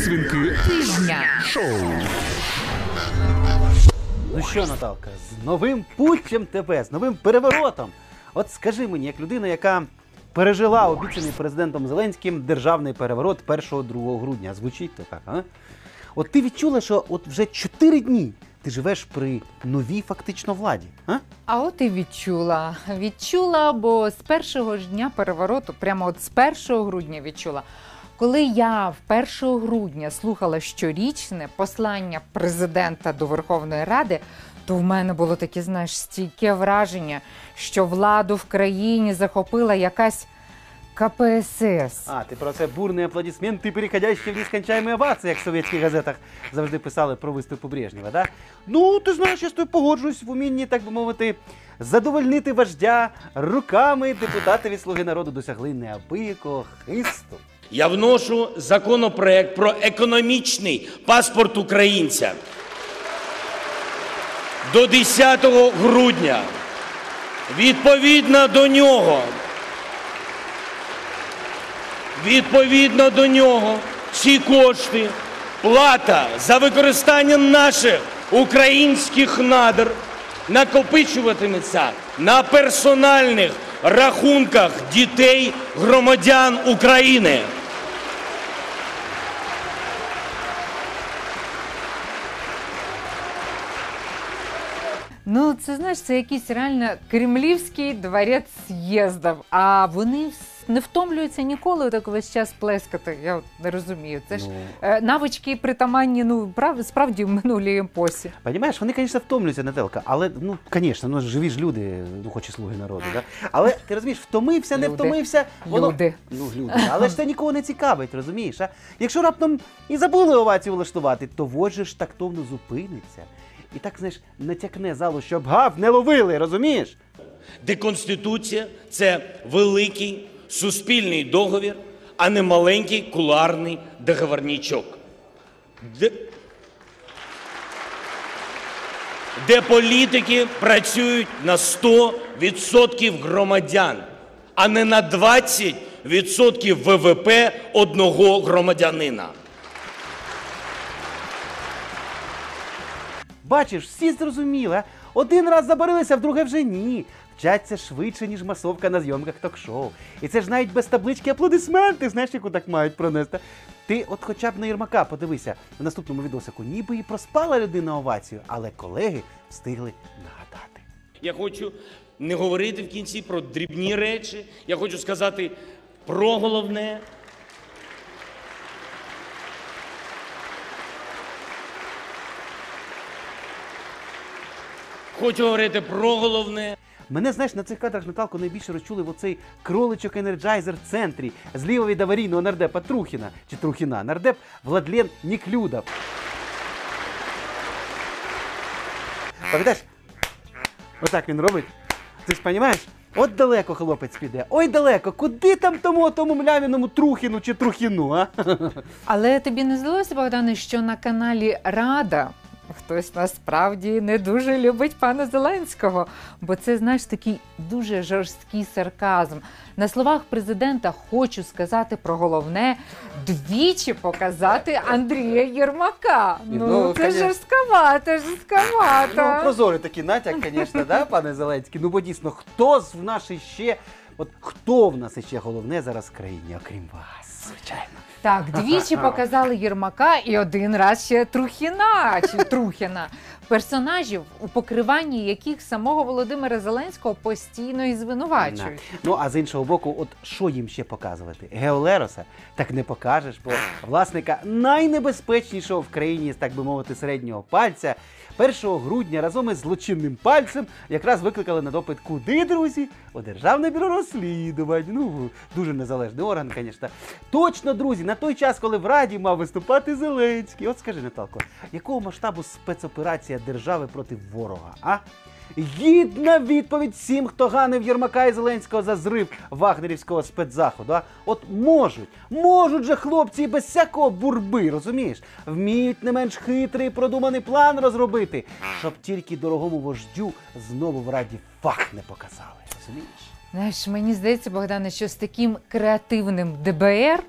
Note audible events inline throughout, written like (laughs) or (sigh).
Підсвінки тижня. шоу. Ну що, Наталка, з новим путчем тебе, з новим переворотом. От скажи мені, як людина, яка пережила обіцяний президентом Зеленським державний переворот 1-2 грудня. Звучить то так, а? От ти відчула, що от вже 4 дні ти живеш при новій фактично владі. А? А от і відчула. Відчула, бо з першого ж дня перевороту, прямо от з 1 грудня відчула. Коли я в 1 грудня слухала щорічне послання президента до Верховної Ради, то в мене було таке, знаєш, стійке враження, що владу в країні захопила якась КПСС. А, ти про це бурні аплодисменти, переходящі в нескончаємі овації, як в совєтських газетах завжди писали про виступи Брежнєва, да? Ну, ти знаєш, я з тобою погоджуюсь в умінні, так би мовити, задовольнити вождя руками депутати від Слуги народу досягли неабиякого хисту. Я вношу законопроект про економічний паспорт українця. До 10 грудня. Відповідно до нього. Відповідно до нього ці кошти, плата за використання наших українських надр накопичуватиметься на персональних рахунках дітей громадян України. Ну, це знаєш, це якийсь реально кремлівський дворець з'їздів. А вони не втомлюються ніколи так весь час плескати. Я от не розумію. Це ж Ну. е, навички притаманні, ну прав, справді в минулій епосі. Понимаєш, вони, звісно, втомлюються, Нателка, але ну, звісно, ну живі ж люди, ну хоч і слуги народу, да? Але ти розумієш, втомився, не Люди. втомився. Воно... Люди. Ну, люди. Але ж це нікого не цікавить, розумієш? А? Якщо раптом і забули овацію влаштувати, то вождь ж тактовно зупиниться. І так, знаєш, натякне залу, щоб гав не ловили, розумієш? де Конституція це великий суспільний договір, а не маленький куларний договорнічок. Де, де політики працюють на 100% громадян, а не на 20% ВВП одного громадянина. Бачиш, всі зрозуміли. Один раз забарилися, в друге вже ні. Вчаться швидше, ніж масовка на зйомках ток-шоу. І це ж навіть без таблички аплодисменти, знаєш, яку так мають пронести. Ти от хоча б на Єрмака подивися в наступному відосику, ніби і проспала людина овацію, але колеги встигли нагадати. Я хочу не говорити в кінці про дрібні речі. Я хочу сказати про головне. Хочу говорити про головне. Мене, знаєш, на цих кадрах Наталко найбільше розчули в оцей кроличок енерджайзер в центрі зліва від аварійного нардепа Трухіна чи Трухіна. Нардеп Владлен Ніклюдов. Пам'ятаєш? Отак він робить. Ти ж розумієш? От далеко хлопець піде. Ой далеко. Куди там тому тому млявіному Трухіну чи Трухіну, а? Але тобі не здалося, Богдане, що на каналі Рада хтось насправді не дуже любить пана Зеленського, бо це, знаєш, такий дуже жорсткий сарказм. На словах президента хочу сказати про головне двічі показати Андрія Єрмака. Ну, Ну, це конечно. жорстковато, жорстковато. Ну, прозорий такий натяк, звісно, да, пане Зеленський. Ну, бо дійсно, хто з в іще, от хто в нас іще головне зараз в країні, окрім вас, звичайно. Так, двічі (laughs) показали Єрмака і один раз ще Трухіна чи Трухіна. Персонажів, у покриванні яких самого Володимира Зеленського постійно і звинувачують. Ну, а з іншого боку, от що їм ще показувати? Геолероса так не покажеш, бо власника найнебезпечнішого в країні, так би мовити, середнього пальця. 1 грудня разом із злочинним пальцем якраз викликали на допит куди, друзі? У Державне бюро розслідувань. Ну, дуже незалежний орган, звісно. Точно, друзі, на той час, коли в Раді мав виступати Зеленський. От скажи, Наталко, якого масштабу спецоперація держави проти ворога? А? Гідна відповідь всім, хто ганив Єрмака і Зеленського за зрив вагнерівського спецзаходу. А? От можуть, можуть же хлопці і без всякого бурби, розумієш? Вміють не менш хитрий продуманий план розробити, щоб тільки дорогому вождю знову в раді фах не показали. Розумієш? Знаєш, мені здається, Богдане, що з таким креативним ДБР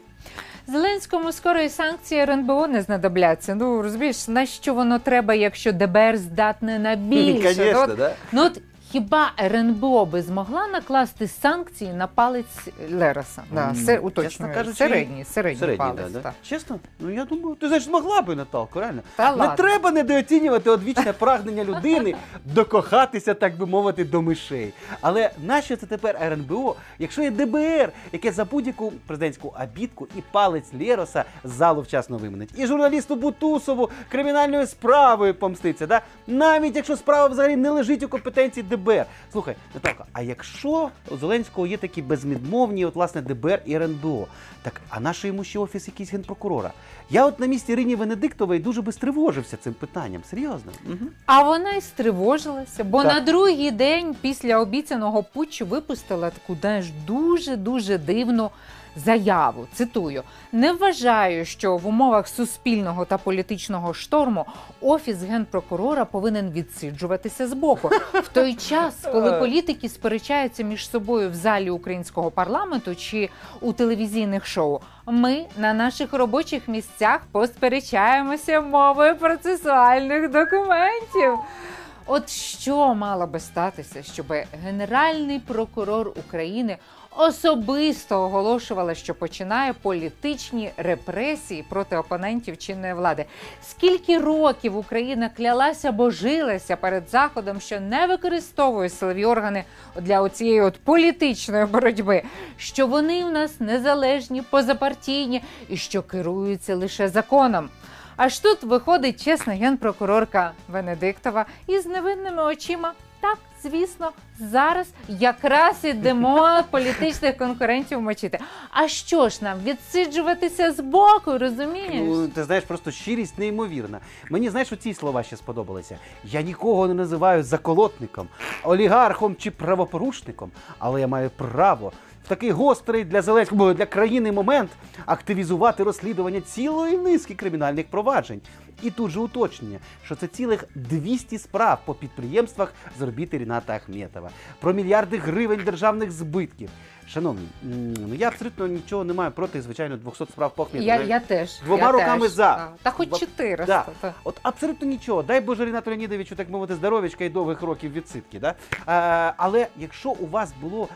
Зеленському скоро і санкції РНБО не знадобляться. Ну розумієш, на що воно треба, якщо ДБР здатне на (laughs) більше? Конечно, Ну, от- да? Ну от хіба РНБО би змогла накласти санкції на палець Лероса? Да, М, сер, уточнюю, кажучи, середній, середній, Середній, палець. да, да? так. Чесно? Ну я думаю, ти знаєш, змогла би Наталко, реально. Та Не ладно. треба недооцінювати одвічне прагнення людини (laughs) докохатися, так би мовити, до мишей. Але нащо це тепер РНБО, якщо є ДБР, яке за будь-яку президентську обідку і палець Лєроса з залу вчасно виманить, і журналісту Бутусову кримінальною справою помститься, да? навіть якщо справа взагалі не лежить у компетенції ДБР. Слухай, Наталка, а якщо у Зеленського є такі безвідмовні, от власне ДБР і РНБО, так а наше йому ще офіс якийсь генпрокурора? Я от на місці Ірині Венедиктової дуже би стривожився цим питанням. Серйозно. Угу. А вона й стривожилася, бо Так. на другий день після обіцяного путчу випустила таку знаєш, дуже дуже дивну заяву. Цитую: не вважаю, що в умовах суспільного та політичного шторму офіс генпрокурора повинен відсиджуватися з боку. В той час, коли (laughs) політики сперечаються між собою в залі українського парламенту чи у телевізійних шоу. Ми на наших робочих місцях посперечаємося мовою процесуальних документів. От що мало би статися, щоб Генеральний прокурор України особисто оголошувала, що починає політичні репресії проти опонентів чинної влади. Скільки років Україна клялася, божилася перед заходом, що не використовує силові органи для оцієї от політичної боротьби, що вони в нас незалежні, позапартійні і що керуються лише законом. Аж тут виходить чесна генпрокурорка Венедиктова із невинними очима. Так, звісно, зараз якраз ідемо політичних конкурентів мочити. А що ж нам відсиджуватися з боку, розумієш? Ну, ти знаєш, просто щирість неймовірна. Мені знаєш, оці слова ще сподобалися. Я нікого не називаю заколотником, олігархом чи правопорушником, але я маю право. В такий гострий для Зеленського для країни момент активізувати розслідування цілої низки кримінальних проваджень. І тут же уточнення, що це цілих 200 справ по підприємствах з орбіти Ріната Ахметова, про мільярди гривень державних збитків. Шановні, ну я абсолютно нічого не маю проти, звичайно, 200 справ по Ахметову. Я, я теж. Двома я руками теж, за. так. Та хоч Два- 400. Да. та. От абсолютно нічого. Дай Боже Рінату Леонідовичу, так мовити, здоров'ячка і довгих років відсидки. Да? Е, але якщо у вас було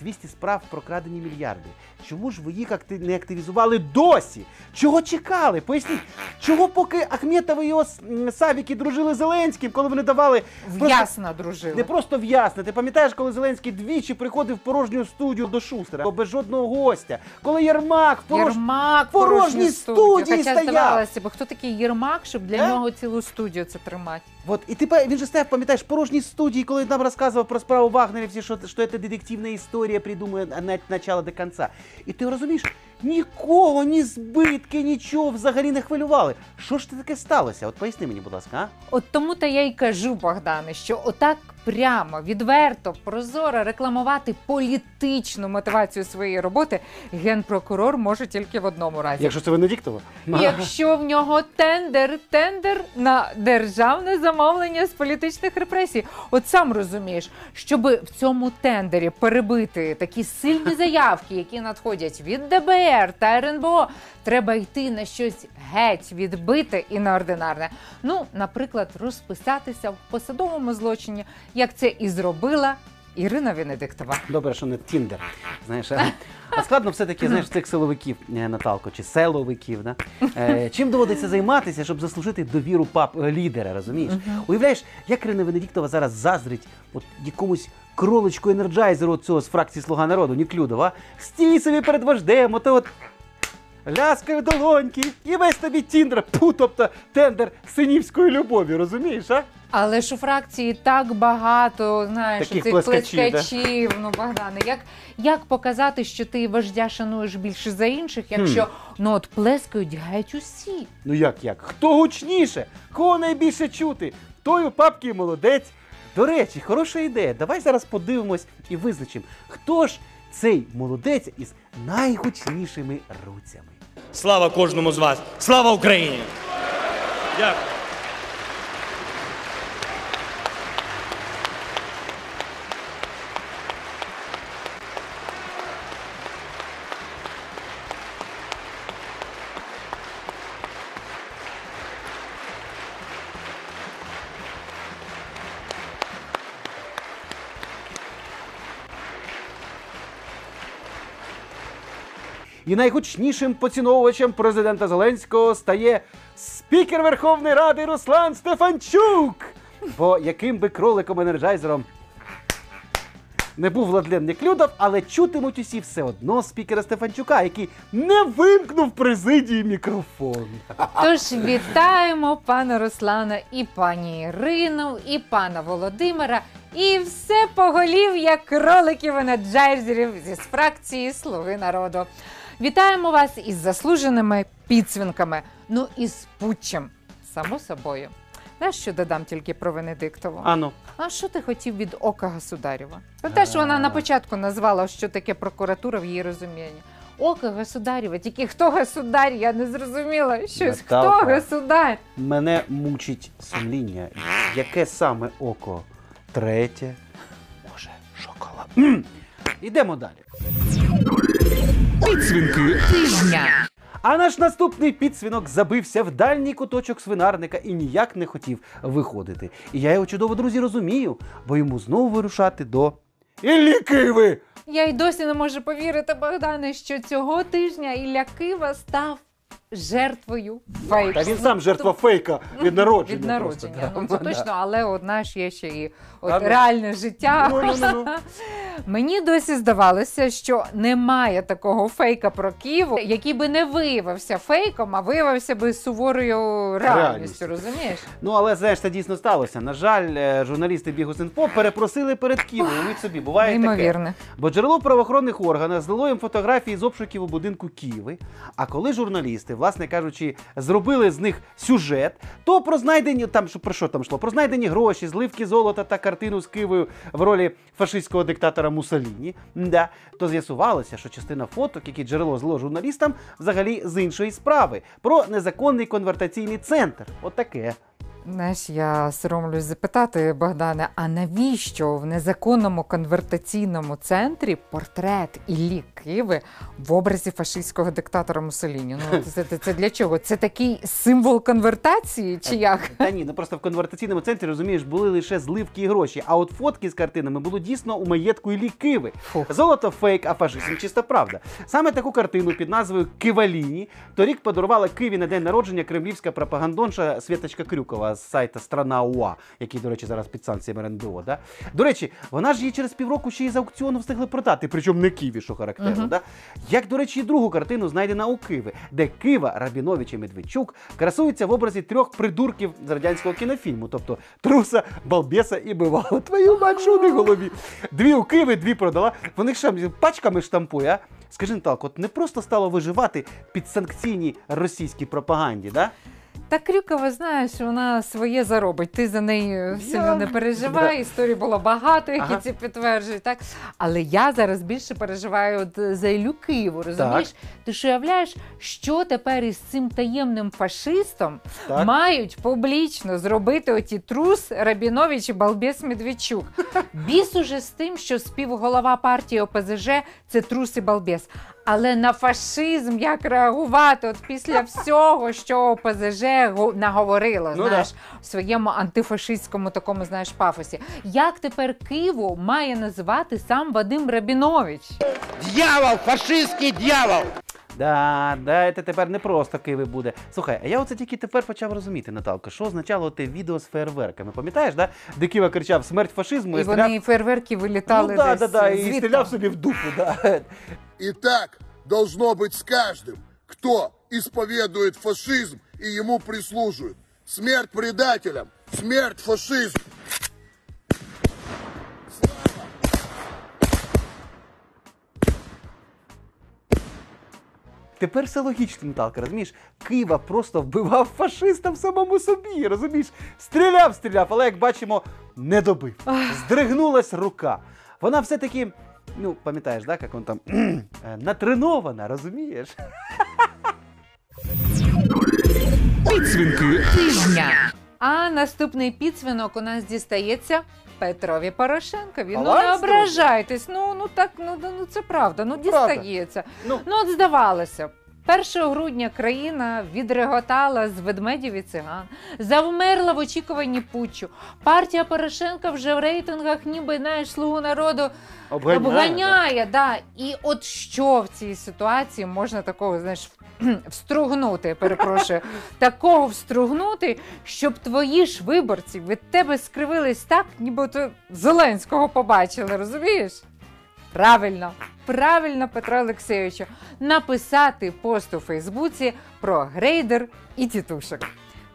200 справ про крадені мільярди, чому ж ви їх акти- не активізували досі? Чого чекали? Поясніть, чого поки Ахметова і його Савіки дружили з Зеленським, коли вони давали просто- В'ясна дружила. не просто в'ясне. Ти пам'ятаєш, коли Зеленський двічі приходив в порожню студію до Шустера, без жодного гостя, коли Єрмак в порож... Єрмак порожній студії Хоча стояв. здавалося, бо хто такий Єрмак, щоб для Е? нього цілу студію це тримати? Вот, і ти він же стояв, пам'ятаєш, порожній студії, коли нам розказував про справу Вагнерівці, що, що це детективна історія, придумує від начала до кінця. І ти розумієш, нікого, ні збитки, нічого взагалі не хвилювали. Що ж це таке сталося? От поясни мені, будь ласка, а? От тому то я й кажу, Богдане, що отак прямо, відверто, прозоро рекламувати політичну мотивацію своєї роботи генпрокурор може тільки в одному разі. Якщо це Венедіктова? (laughs) Якщо в нього тендер, тендер на державне замовлення з політичних репресій, от сам розумієш, щоб в цьому тендері перебити такі сильні (laughs) заявки, які надходять від ДБР та РНБО, треба йти на щось геть відбите і неординарне. Ну, наприклад, розписатися в посадовому злочині, як це і зробила Ірина Венедиктова. Добре, що не Тіндер. Знаєш, а, складно все-таки знаєш, цих силовиків, е, Наталко, чи селовиків. Да? Е, чим доводиться займатися, щоб заслужити довіру пап е, лідера, розумієш? Уявляєш, як Ірина Венедіктова зараз заздрить от якомусь кроличку енерджайзеру цього з фракції Слуга народу, Ніклюдова. Стій собі перед вождем, ото от ляскає в долоньки, і весь тобі тіндер, пу, тобто тендер синівської любові, розумієш, а? Але ж у фракції так багато, знаєш, Таких цих плескачів, да? плескачів. Ну, Богдане, як, як показати, що ти вождя шануєш більше за інших, якщо ну от плескають геть усі? Ну як як? Хто гучніше? Кого найбільше чути? Той у папки молодець. До речі, хороша ідея. Давай зараз подивимось і визначимо, хто ж цей молодець із найгучнішими руцями. Слава кожному з вас! Слава Україні! Дякую. І найгучнішим поціновувачем президента Зеленського стає спікер Верховної Ради Руслан Стефанчук. Бо яким би кроликом-енерджайзером не був Владлен Неклюдов, але чутимуть усі все одно спікера Стефанчука, який не вимкнув президії мікрофон. Тож вітаємо пана Руслана і пані Ірину, і пана Володимира, і все поголів'я кроликів і наджайзерів зі фракції Слуги народу. Вітаємо вас із заслуженими підсвінками. Ну і з путчем, само собою. Знаєш, що додам тільки про Венедиктову? Ану. А що ти хотів від ока государєва? Про те, що вона на початку назвала, що таке прокуратура в її розумінні. Око государєва, тільки хто государ, я не зрозуміла. Щось хто Наталка. государ? Мене мучить сумління, яке саме око третє, може, шоколад. М! Ідемо далі. Підсвінки Тижня. А наш наступний підсвінок забився в дальній куточок свинарника і ніяк не хотів виходити. І я його чудово, друзі, розумію, бо йому знову вирушати до Іллі Киви. Я й досі не можу повірити, Богдане, що цього тижня Ілля Кива став жертвою фейку. Та він сам жертва фейка від народження. Від просто, народження. да. Ну, це точно, але одна ж є ще і от А ну. реальне життя. Ну, ну, ну, ну. (laughs) Мені досі здавалося, що немає такого фейка про Київ, який би не виявився фейком, а виявився би суворою реальністю. Розумієш? Ну, але знаєш, це дійсно сталося. На жаль, е, журналісти Бігус.Інфо перепросили перед Києвом. Уявіть собі, буває таке. Бо джерело правоохоронних органах здало їм фотографії з обшуків у будинку Києви. А коли журналісти, власне кажучи, зробили з них сюжет, то про знайдені там про що там йшло? Про знайдені гроші, зливки золота та картину з Києвою в ролі фашистського диктатора Мусоліні. Да, то з'ясувалося, що частина фоток, які джерело зло журналістам, взагалі з іншої справи про незаконний конвертаційний центр. От таке. Знаєш, я соромлюсь запитати, Богдане, а навіщо в незаконному конвертаційному центрі портрет Іллі Киви в образі фашистського диктатора Муссоліні? Ну це, це, це для чого? Це такий символ конвертації чи як? Та ні, ну просто в конвертаційному центрі, розумієш, були лише зливки і гроші. А от фотки з картинами було дійсно у маєтку Іллі Киви. Фух. Золото фейк, а фашизм чиста правда. Саме таку картину під назвою Киваліні торік подарувала Києві на день народження кремлівська пропагандонша Святочка Крюкова з сайта Страна УА, який, до речі, зараз під санкціями РНБО. Да? До речі, вона ж її через півроку ще й з аукціону встигли продати, причому не Києві, що характерно. Да? Як, до речі, і другу картину знайдена у Києві, де Кива, Рабінович і Медведчук красуються в образі трьох придурків з радянського кінофільму, тобто труса, балбеса і бивало. (laughs) Твою них в голові. Дві у Києві, дві продала. Вони що, пачками штампує, а? Скажи, Наталко, от не просто стало виживати під санкційній російській пропаганді, да? Та Крюкова, знаєш, вона своє заробить. Ти за неї сильно не переживай. Історій було багато, які Ага. це підтверджують. Так але я зараз більше переживаю от за Іллю Києву. Розумієш? Ти ж уявляєш, що тепер із цим таємним фашистом Так. мають публічно зробити оті трус Рабінович і Балбес Медведчук. (laughs) Біс уже з тим, що співголова партії ОПЗЖ це трус і балбес. Але на фашизм як реагувати? От після всього, що ОПЗЖ го- наговорило, Ну знаєш, в своєму антифашистському такому знаєш пафосі. Як тепер Києву має називати сам Вадим Рабінович? Дьявол, фашистський дьявол! Да, да, це тепер не просто Києві буде. Слухай, а я оце тільки тепер почав розуміти, Наталка, що означало те відео з фейерверками. Пам'ятаєш, да? де Кива кричав смерть фашизму, І стріляв- вони фейерверки вилітали ну, да, десь да, да, і звідти. стріляв собі в дупу. Да. И так должно быть с каждым, кто исповедует фашизм и ему прислуживает. Смерть предателям, смерть фашизму. Тепер все логічно, Наталка, розумієш? Кива просто вбивав фашиста в самому собі, розумієш? Стріляв, стріляв, але як бачимо, не добив. Здригнулась рука. Вона все-таки, ну, пам'ятаєш, да, як він там (clears throat) е, натренована, розумієш? Підсвінки тижня. А наступний підсвінок у нас дістається Петрові Порошенкові. Ну не ображайтесь. Ну ну так, ну, ну ну, це правда. Ну Правда. дістається. Ну. Ну от здавалося, б, 1 грудня країна відреготала з ведмедів і циган, завмерла в очікуванні путчу. Партія Порошенка вже в рейтингах, ніби знаєш, слугу народу Обганяє, обганяє. Да. І от що в цій ситуації можна такого, знаєш, встругнути, перепрошую, (laughs) такого встругнути, щоб твої ж виборці від тебе скривились так, ніби ти Зеленського побачили, розумієш? Правильно, правильно, Петро Олексійовичу, написати пост у Фейсбуці про грейдер і тітушок.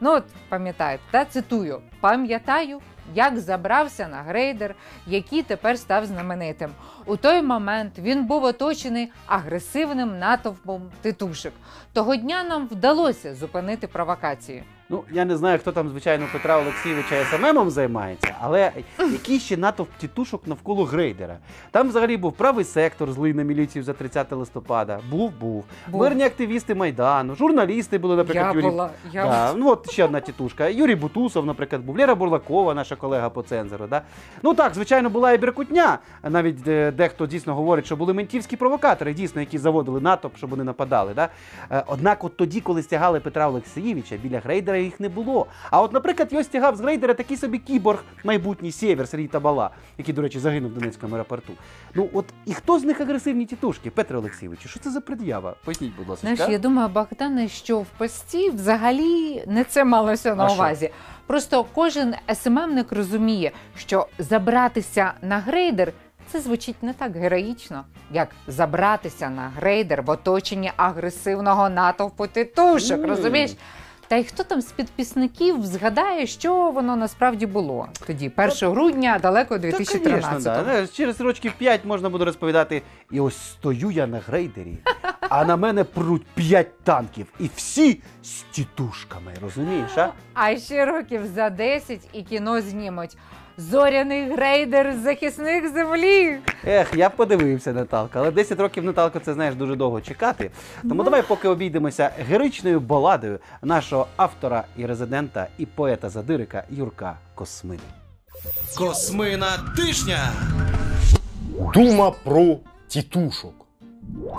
Ну, от пам'ятаєте, та цитую: пам'ятаю, як забрався на грейдер, який тепер став знаменитим. У той момент він був оточений агресивним натовпом титушок. Того дня нам вдалося зупинити провокації. Ну, я не знаю, хто там, звичайно, Петра Олексійовича СММом займається, але який ще натовп тітушок навколо грейдера. Там взагалі був правий сектор злий на міліцію за 30 листопада. Був, був. Був. Мирні активісти Майдану, журналісти були, наприклад, Я Юрій. була, я Да, ну от ще одна тітушка. Юрій Бутусов, наприклад, був Лера Бурлакова, наша колега по цензору. Да? Ну так, звичайно, була і Беркутня. Навіть е, дехто дійсно говорить, що були ментівські провокатори, дійсно, які заводили натовп, щоб вони нападали. Да? Е, Однак, от тоді, коли стягали Петра Олексійовича, біля грейдера їх не було. А от, наприклад, його стягав з грейдера такий собі кіборг, майбутній сєвєр Сергій Табала, який, до речі, загинув в Донецькому аеропорту. Ну от і хто з них агресивні тітушки, Петре Олексійовичу? Що це за пред'ява? Поясніть, будь ласка. Знаєш, я думаю, Богдане, що в пості взагалі не це малося на А що? увазі. Просто кожен СММник розуміє, що забратися на грейдер це звучить не так героїчно, як забратися на грейдер в оточенні агресивного натовпу титушок. Розумієш? Та й хто там з підписників згадає, що воно насправді було тоді, 1 грудня, далеко Та, 2013 конечно, да. Через рочки 5 можна буде розповідати. І ось стою я на грейдері, а на мене пруть 5 танків. І всі з тітушками, розумієш? а? А ще років за 10 і кіно знімуть. Зоряний грейдер з захисних землі. Ех, я б подивився, Наталка. Але 10 років Наталка, це знаєш дуже довго чекати. Тому давай поки обійдемося героїчною баладою нашого автора і резидента, і поета-задирика Юрка Космини. Космина тижня. Дума про тітушок.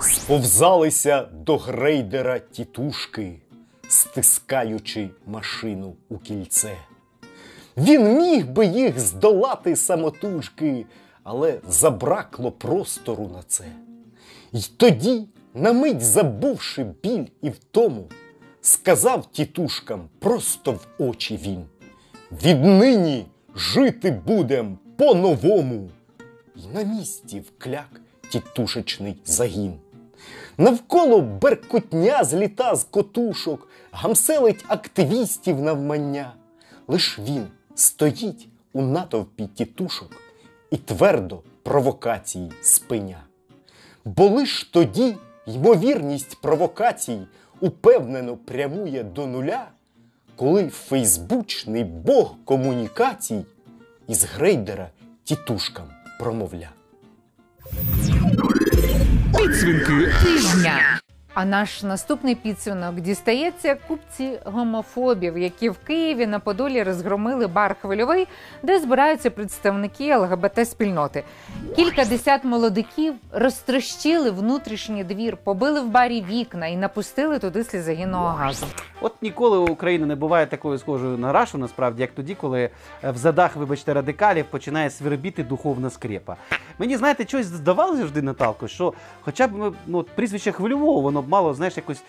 Сповзалися до грейдера тітушки, стискаючи машину у кільце. Він міг би їх здолати самотужки, але забракло простору на це. Й тоді, на мить забувши біль і втому, сказав тітушкам просто в очі він: Віднині жити будем по-новому. І на місці вкляк тітушечний загін. Навколо беркутня зліта з котушок, гамселить активістів навмання. Лиш він стоїть у натовпі тітушок і твердо провокації спиня. Бо лиш тоді ймовірність провокацій упевнено прямує до нуля, коли фейсбучний бог комунікацій із грейдера тітушкам промовля. Підсвінки Тижня. А наш наступний підсумок дістається купці гомофобів, які в Києві на Подолі розгромили бар хвильовий, де збираються представники ЛГБТ спільноти. Кілька десят молодиків розтрощили внутрішній двір, побили в барі вікна і напустили туди слізогінного газу. От ніколи у України не буває такою схожою на рашу, насправді, як тоді, коли е, в задах, вибачте, радикалів починає свербіти духовна скрепа. Мені, знаєте, щось здавалося завжди, Наталко, що хоча б ми, ну, прізвище хвильового, воно б мало, знаєш, якось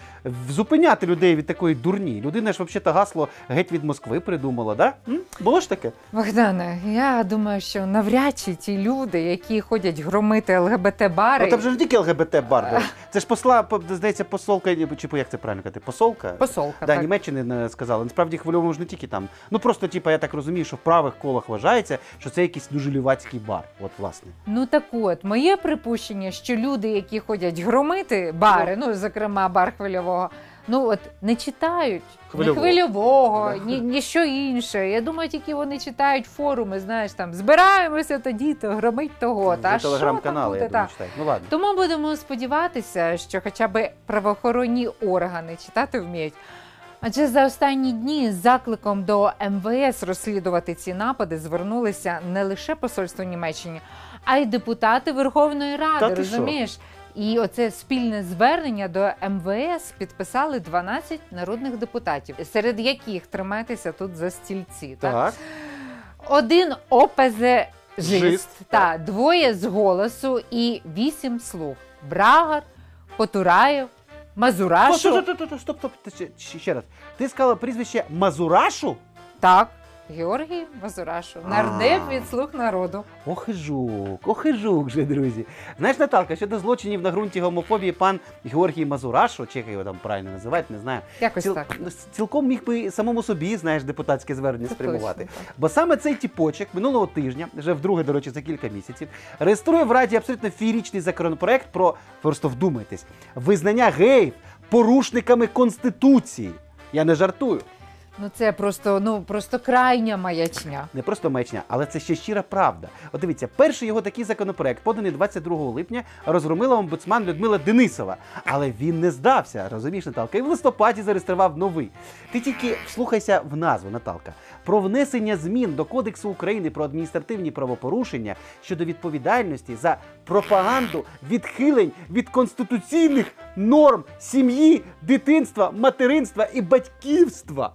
зупиняти людей від такої дурні. Людина ж взагалі гасло геть від Москви придумала, да? М? Було ж таке? Богдане, я думаю, що навряд чи ті люди, які ходять громити ЛГБТ-бари, Ну, там же не тільки ЛГБТ бар. Це ж посла, по- здається, посолка, чи як це правильно казати, посолка? посолка. Да, так. Німеччини не сказали. Насправді хвильовому ж не тільки там. Ну просто, типу, я так розумію, що в правих колах вважається, що це якийсь дуже лівацький бар. От, власне. Ну так от, моє припущення, що люди, які ходять громити бари, ну зокрема бар хвильового, ну от не читають Хвильового. ні хвильового, ні, ні що інше. Я думаю, тільки вони читають форуми, знаєш, там збираємося тоді, то громить того. Та що там телеграм-канали, я буде, думаю, та? читають. Ну ладно. Тому будемо сподіватися, що хоча б правоохоронні органи читати вміють. Адже за останні дні з закликом до МВС розслідувати ці напади звернулися не лише посольство Німеччини, а й депутати Верховної Ради. Та ти розумієш? І оце спільне звернення до МВС підписали 12 народних депутатів, серед яких тримайтеся тут за стільці. Так? Так. Один ОПЗ Жист, та двоє з голосу і вісім слуг: Брагар, Потураєв, Мазурашу. Стоп, стоп, стоп, стоп, стоп, стоп, ще- ще раз. Ти сказала прізвище Мазурашу? Так, Георгій Мазурашу, нардеп від слуг народу. Ох і жук, ох і жук же, друзі. Знаєш, Наталка, щодо злочинів на ґрунті гомофобії пан Георгій Мазурашу, чи як його там правильно називають, не знаю. Якось ціл- так. Цілком міг би самому собі, знаєш, депутатське звернення Це спрямувати. точно. Бо саме цей тіпочок минулого тижня, вже вдруге, до речі, за кілька місяців, реєструє в Раді абсолютно фірічний законопроект про, просто вдумайтесь, визнання геїв порушниками Конституції. Я не жартую. Ну це просто, ну просто крайня маячня. Не просто маячня, але це ще щира правда. От дивіться, перший його такий законопроект, поданий 22 липня, розгромила омбудсман Людмила Денисова. Але він не здався, розумієш, Наталка, і в листопаді зареєстрував новий. Ти тільки вслухайся в назву, Наталка, про внесення змін до Кодексу України про адміністративні правопорушення щодо відповідальності за пропаганду відхилень від конституційних норм сім'ї, дитинства, материнства і батьківства.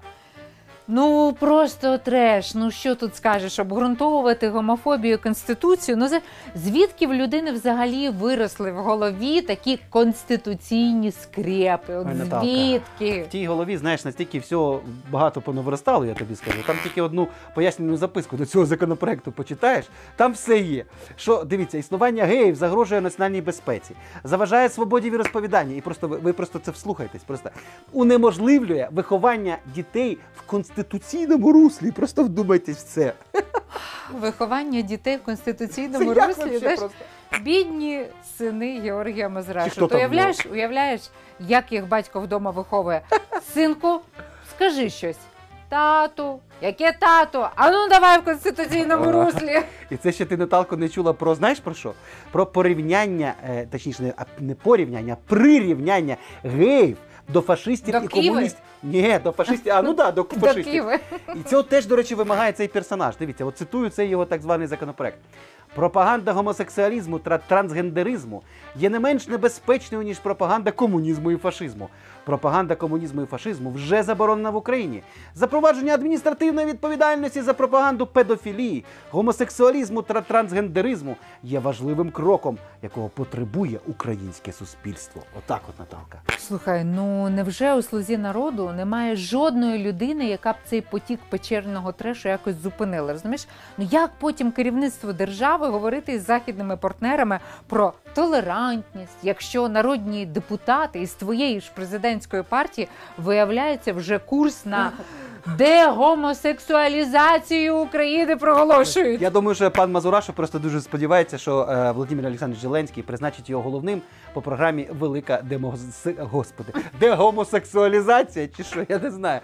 Ну просто треш. Ну що тут скажеш? Обґрунтовувати гомофобію конституцію. Ну це звідки в людини взагалі виросли в голові такі конституційні скрепи? От Ой, Наталка, звідки? В тій голові, знаєш, настільки всього багато понавиростало, я тобі скажу. Там тільки одну пояснювальну записку до цього законопроекту почитаєш. Там все є. Що дивіться, існування геїв загрожує національній безпеці, заважає свободі віросповідання. І просто ви, ви просто це вслухайтесь. Просто унеможливлює виховання дітей в конституційному руслі. Просто вдумайтесь в це. Виховання дітей в конституційному як руслі. знаєш? Бідні сини Георгія Мазрашу. То уявляєш, уявляєш, як їх батько вдома виховує. Синку, скажи щось. Тату, яке тато? А ну давай в конституційному руслі. І це ще ти, Наталко, не чула про знаєш про що? Про порівняння, е, точніше, не, не порівняння, а прирівняння геїв до фашистів До і Києва? комуністів. Ні, до фашистів. А ну да, до До фашистів. Києва. І цього теж, до речі, вимагає цей персонаж. Дивіться, от цитую цей його так званий законопроект. Пропаганда гомосексуалізму та трансгендеризму є не менш небезпечною, ніж пропаганда комунізму і фашизму. Пропаганда комунізму і фашизму вже заборонена в Україні. Запровадження адміністративної відповідальності за пропаганду педофілії, гомосексуалізму та трансгендеризму є важливим кроком, якого потребує українське суспільство. Отак, от Наталка. Слухай, ну невже у слузі народу немає жодної людини, яка б цей потік печерного трешу якось зупинила? Розумієш? Ну як потім керівництво держави говорити із західними партнерами про толерантність, якщо народні депутати із твоєї ж президентської партії виявляється вже курс на дегомосексуалізацію України проголошують? Я думаю, що пан Мазурашу просто дуже сподівається, що е, Володимир Олександрович Зеленський призначить його головним по програмі Велика демос... Господи, дегомосексуалізація, чи що, я не знаю.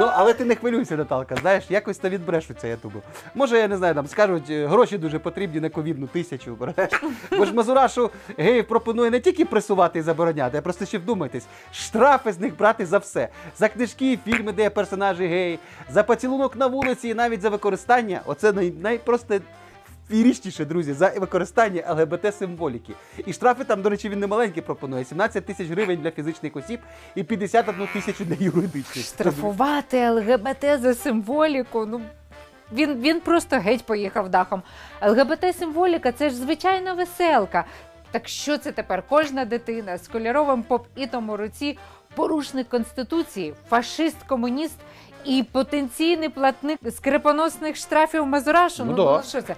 Ну, але ти не хвилюйся, Наталка. Знаєш, якось то відбрешуться, я думаю. Може, я не знаю, там скажуть, е, гроші дуже потрібні на ковідну тисячу. Бо ж Мазурашу геїв пропонує не тільки пресувати і забороняти, а просто ще вдумайтесь, штрафи з них брати за все. За книжки, фільми, де персонажі геї, за поцілунок на вулиці і навіть за використання. Оце най, найпросте. Фірічніше, друзі, за використання ЛГБТ-символіки. І штрафи там, до речі, він не маленький пропонує: 17 тисяч гривень для фізичних осіб і 51 тисячу для юридичних. Штрафувати ЛГБТ за символіку. Ну він, він просто геть поїхав дахом. ЛГБТ-символіка це ж звичайна веселка. Так що це тепер? Кожна дитина з кольоровим поп-ітом у руці, порушник конституції, фашист, комуніст і потенційний платник скрипоносних штрафів Мазурашу. Ну Ну, да. ну що це?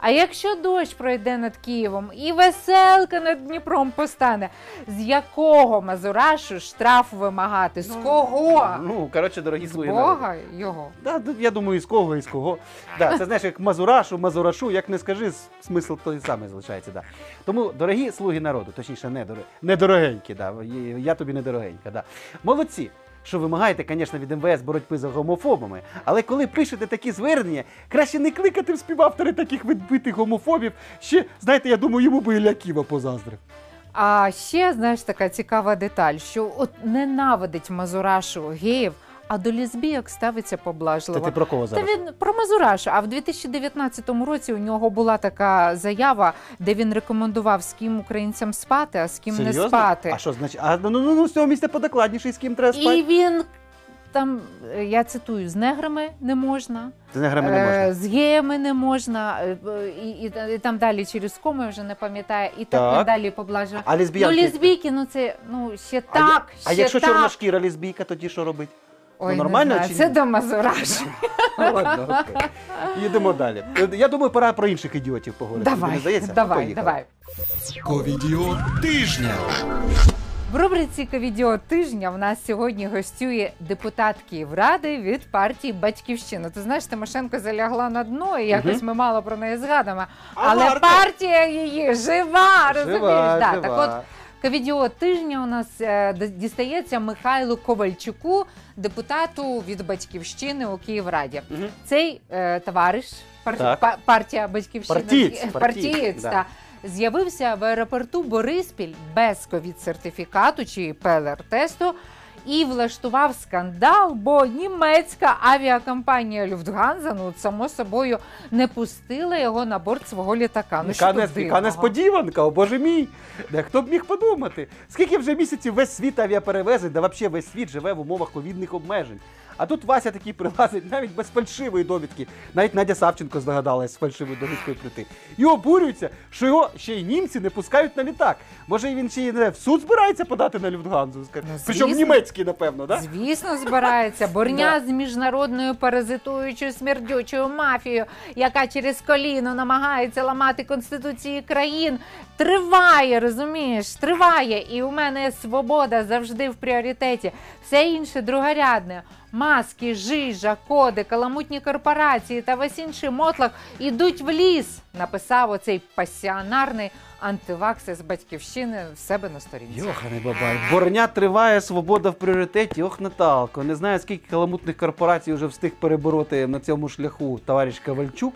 А якщо дощ пройде над Києвом і веселка над Дніпром постане, з якого Мазурашу штраф вимагати? З кого? Ну, коротше, дорогі З свої народи. Бога його. Да, я думаю, із кого, із кого. Да, це знаєш, як Мазурашу, Мазурашу, як не скажи, с- смисл той самий залишається. Да. Тому, дорогі слуги народу, точніше, не дор... недорогенькі, да. є- я тобі недорогенька. Да. Молодці. Що вимагаєте, звісно, від МВС боротьби за гомофобами, але коли пишете такі звернення, краще не кликати в співавтори таких відбитих гомофобів. Ще, знаєте, я думаю, йому би Ілля Ківа позаздрив. А ще знаєш така цікава деталь, що от ненавидить Мазурашу геїв а до лесбійок ставиться Це поблажливо. ти про кого Та зараз? він про Мазураша. А в 2019 році у нього була така заява, де він рекомендував з ким українцям спати, а з ким Серйозно? не спати. А що значить? А ну ну ну з цього місця подокладніше, з ким треба спати. І він там, е, я цитую, з неграми не можна, З неграми не е, можна. з геями не можна, е, і, і, і там далі через кому я вже не пам'ятаю, і так, Так. далі поблажливо. А лесбіянки? Ну, лесбійки, ну це ну ще А, так. а ще якщо так. чорна шкіра лесбійка, тоді що робить? Ой, ну, нормально не знаю, чи це до Мазураша. (laughs) Ладно, окей. Їдемо далі. Е, Я думаю, пора про інших ідіотів поговорити. Тобі Давай, не здається? давай, Поїхали. давай. Ковідіот тижня. В рубриці «Ковідіо тижня в нас сьогодні гостює депутат Київради від партії Батьківщина. Ти знаєш, Тимошенко залягла на дно, і якось ми мало про неї згадуємо. Але варто. партія її жива, розумієш? Жива, Да, жива. Так от Ковідіо тижня у нас е, дістається Михайлу Ковальчуку, депутату від Батьківщини у Київраді. Угу. Цей е, товариш, пар- па- партія Батьківщини, Партієць, партієць, партієць, да. з'явився в аеропорту Бориспіль без ковід-сертифікату чи ПЛР-тесту і влаштував скандал, бо німецька авіакомпанія Люфтганза, ну само собою, не пустила його на борт свого літака. Ну, Яка, не, яка несподіванка, о боже мій! Де хто б міг подумати? Скільки вже місяців весь світ авіаперевезень, да взагалі весь світ живе в умовах ковідних обмежень. А тут Вася такий прилазить навіть без фальшивої довідки. Навіть Надя Савченко здогадалась з фальшивою довідкою прийти. І обурюється, що його ще й німці не пускають на літак. Може, він ще й не в суд збирається подати на Люфтганзу? Ну, Причому німецький, напевно, да? Звісно, збирається борня (laughs) з міжнародною паразитуючою смердючою мафією, яка через коліно намагається ламати конституції країн. Триває, розумієш? Триває. І у мене свобода завжди в пріоритеті. Все інше другорядне. Маски, жижа, коди, каламутні корпорації та весь інший мотлах ідуть в ліс, написав оцей пасіонарний антивакс з батьківщини в себе на сторінці. Йоханий бабай. Борня триває, свобода в пріоритеті. Ох, Наталко. Не знаю, скільки каламутних корпорацій вже встиг перебороти на цьому шляху товариш Ковальчук.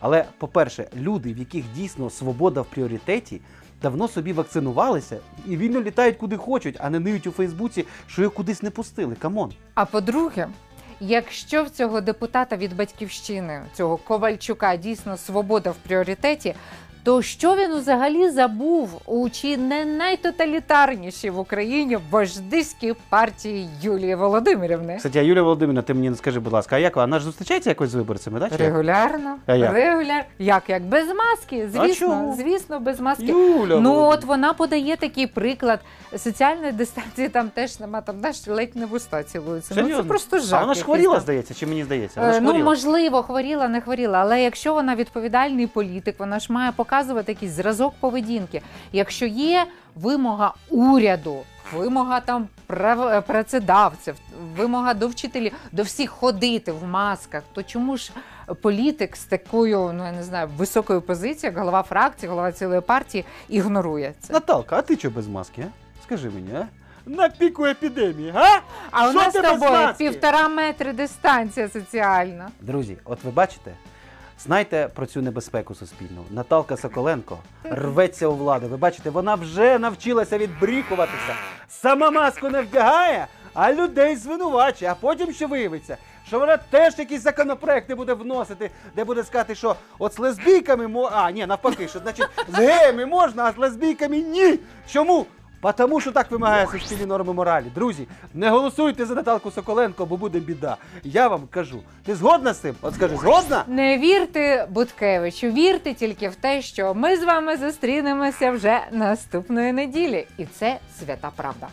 Але, по-перше, люди, в яких дійсно свобода в пріоритеті, давно собі вакцинувалися і вільно літають куди хочуть, а не ниють у Фейсбуці, що їх кудись не пустили. Come on. А по-друге, якщо в цього депутата від батьківщини, цього Ковальчука, дійсно свобода в пріоритеті, то що він взагалі забув у чи не найтоталітарнішій в Україні вождиській партії Юлії Володимирівни? Кстати, а Юлія Володимирівна, ти мені не скажи, будь ласка, а як вона ж зустрічається якось з виборцями? Да, чи як? Регулярно, А як? регулярно. Як як без маски? Звісно, чого? звісно, без маски. Юля Ну Володимирівна. от вона подає такий приклад. Соціальної дистанції там теж нема, там знаєш, ледь не в уста цілуються. Ну це Серйозно? просто А вона ж якийсь хворіла, там. здається, чи мені здається? Вона Е, ж Ну, хворіла. можливо, хворіла, не хворіла, але якщо вона відповідальний політик, вона ж має показувати якийсь зразок поведінки. Якщо є вимога уряду, вимога там прав- е, працедавців, вимога до вчителів, до всіх ходити в масках, то чому ж політик з такою, ну я не знаю, високою позицією, голова фракції, голова цілої партії, ігнорує це? Наталка, а ти чого без маски, а? Скажи мені, а? На піку епідемії, а? А у Що нас ти з без тобою маски? півтора метри дистанція соціальна. Друзі, от ви бачите, знайте про цю небезпеку суспільну. Наталка Соколенко рветься у владу. Ви бачите, вона вже навчилася відбрікуватися. Сама маску не вдягає, а людей звинувачує. А потім що виявиться, що вона теж якісь законопроекти буде вносити, де буде сказати, що от з лесбійками мо... А, ні, навпаки, що значить з геями можна, а з лесбійками ні. Чому? Потому що так вимагає суспільні норми моралі. Друзі, не голосуйте за Наталку Соколенко, бо буде біда. Я вам кажу. Ти згодна з цим? От скажи, згодна? Не вірте Буткевичу, вірте тільки в те, що ми з вами зустрінемося вже наступної неділі, і це свята правда.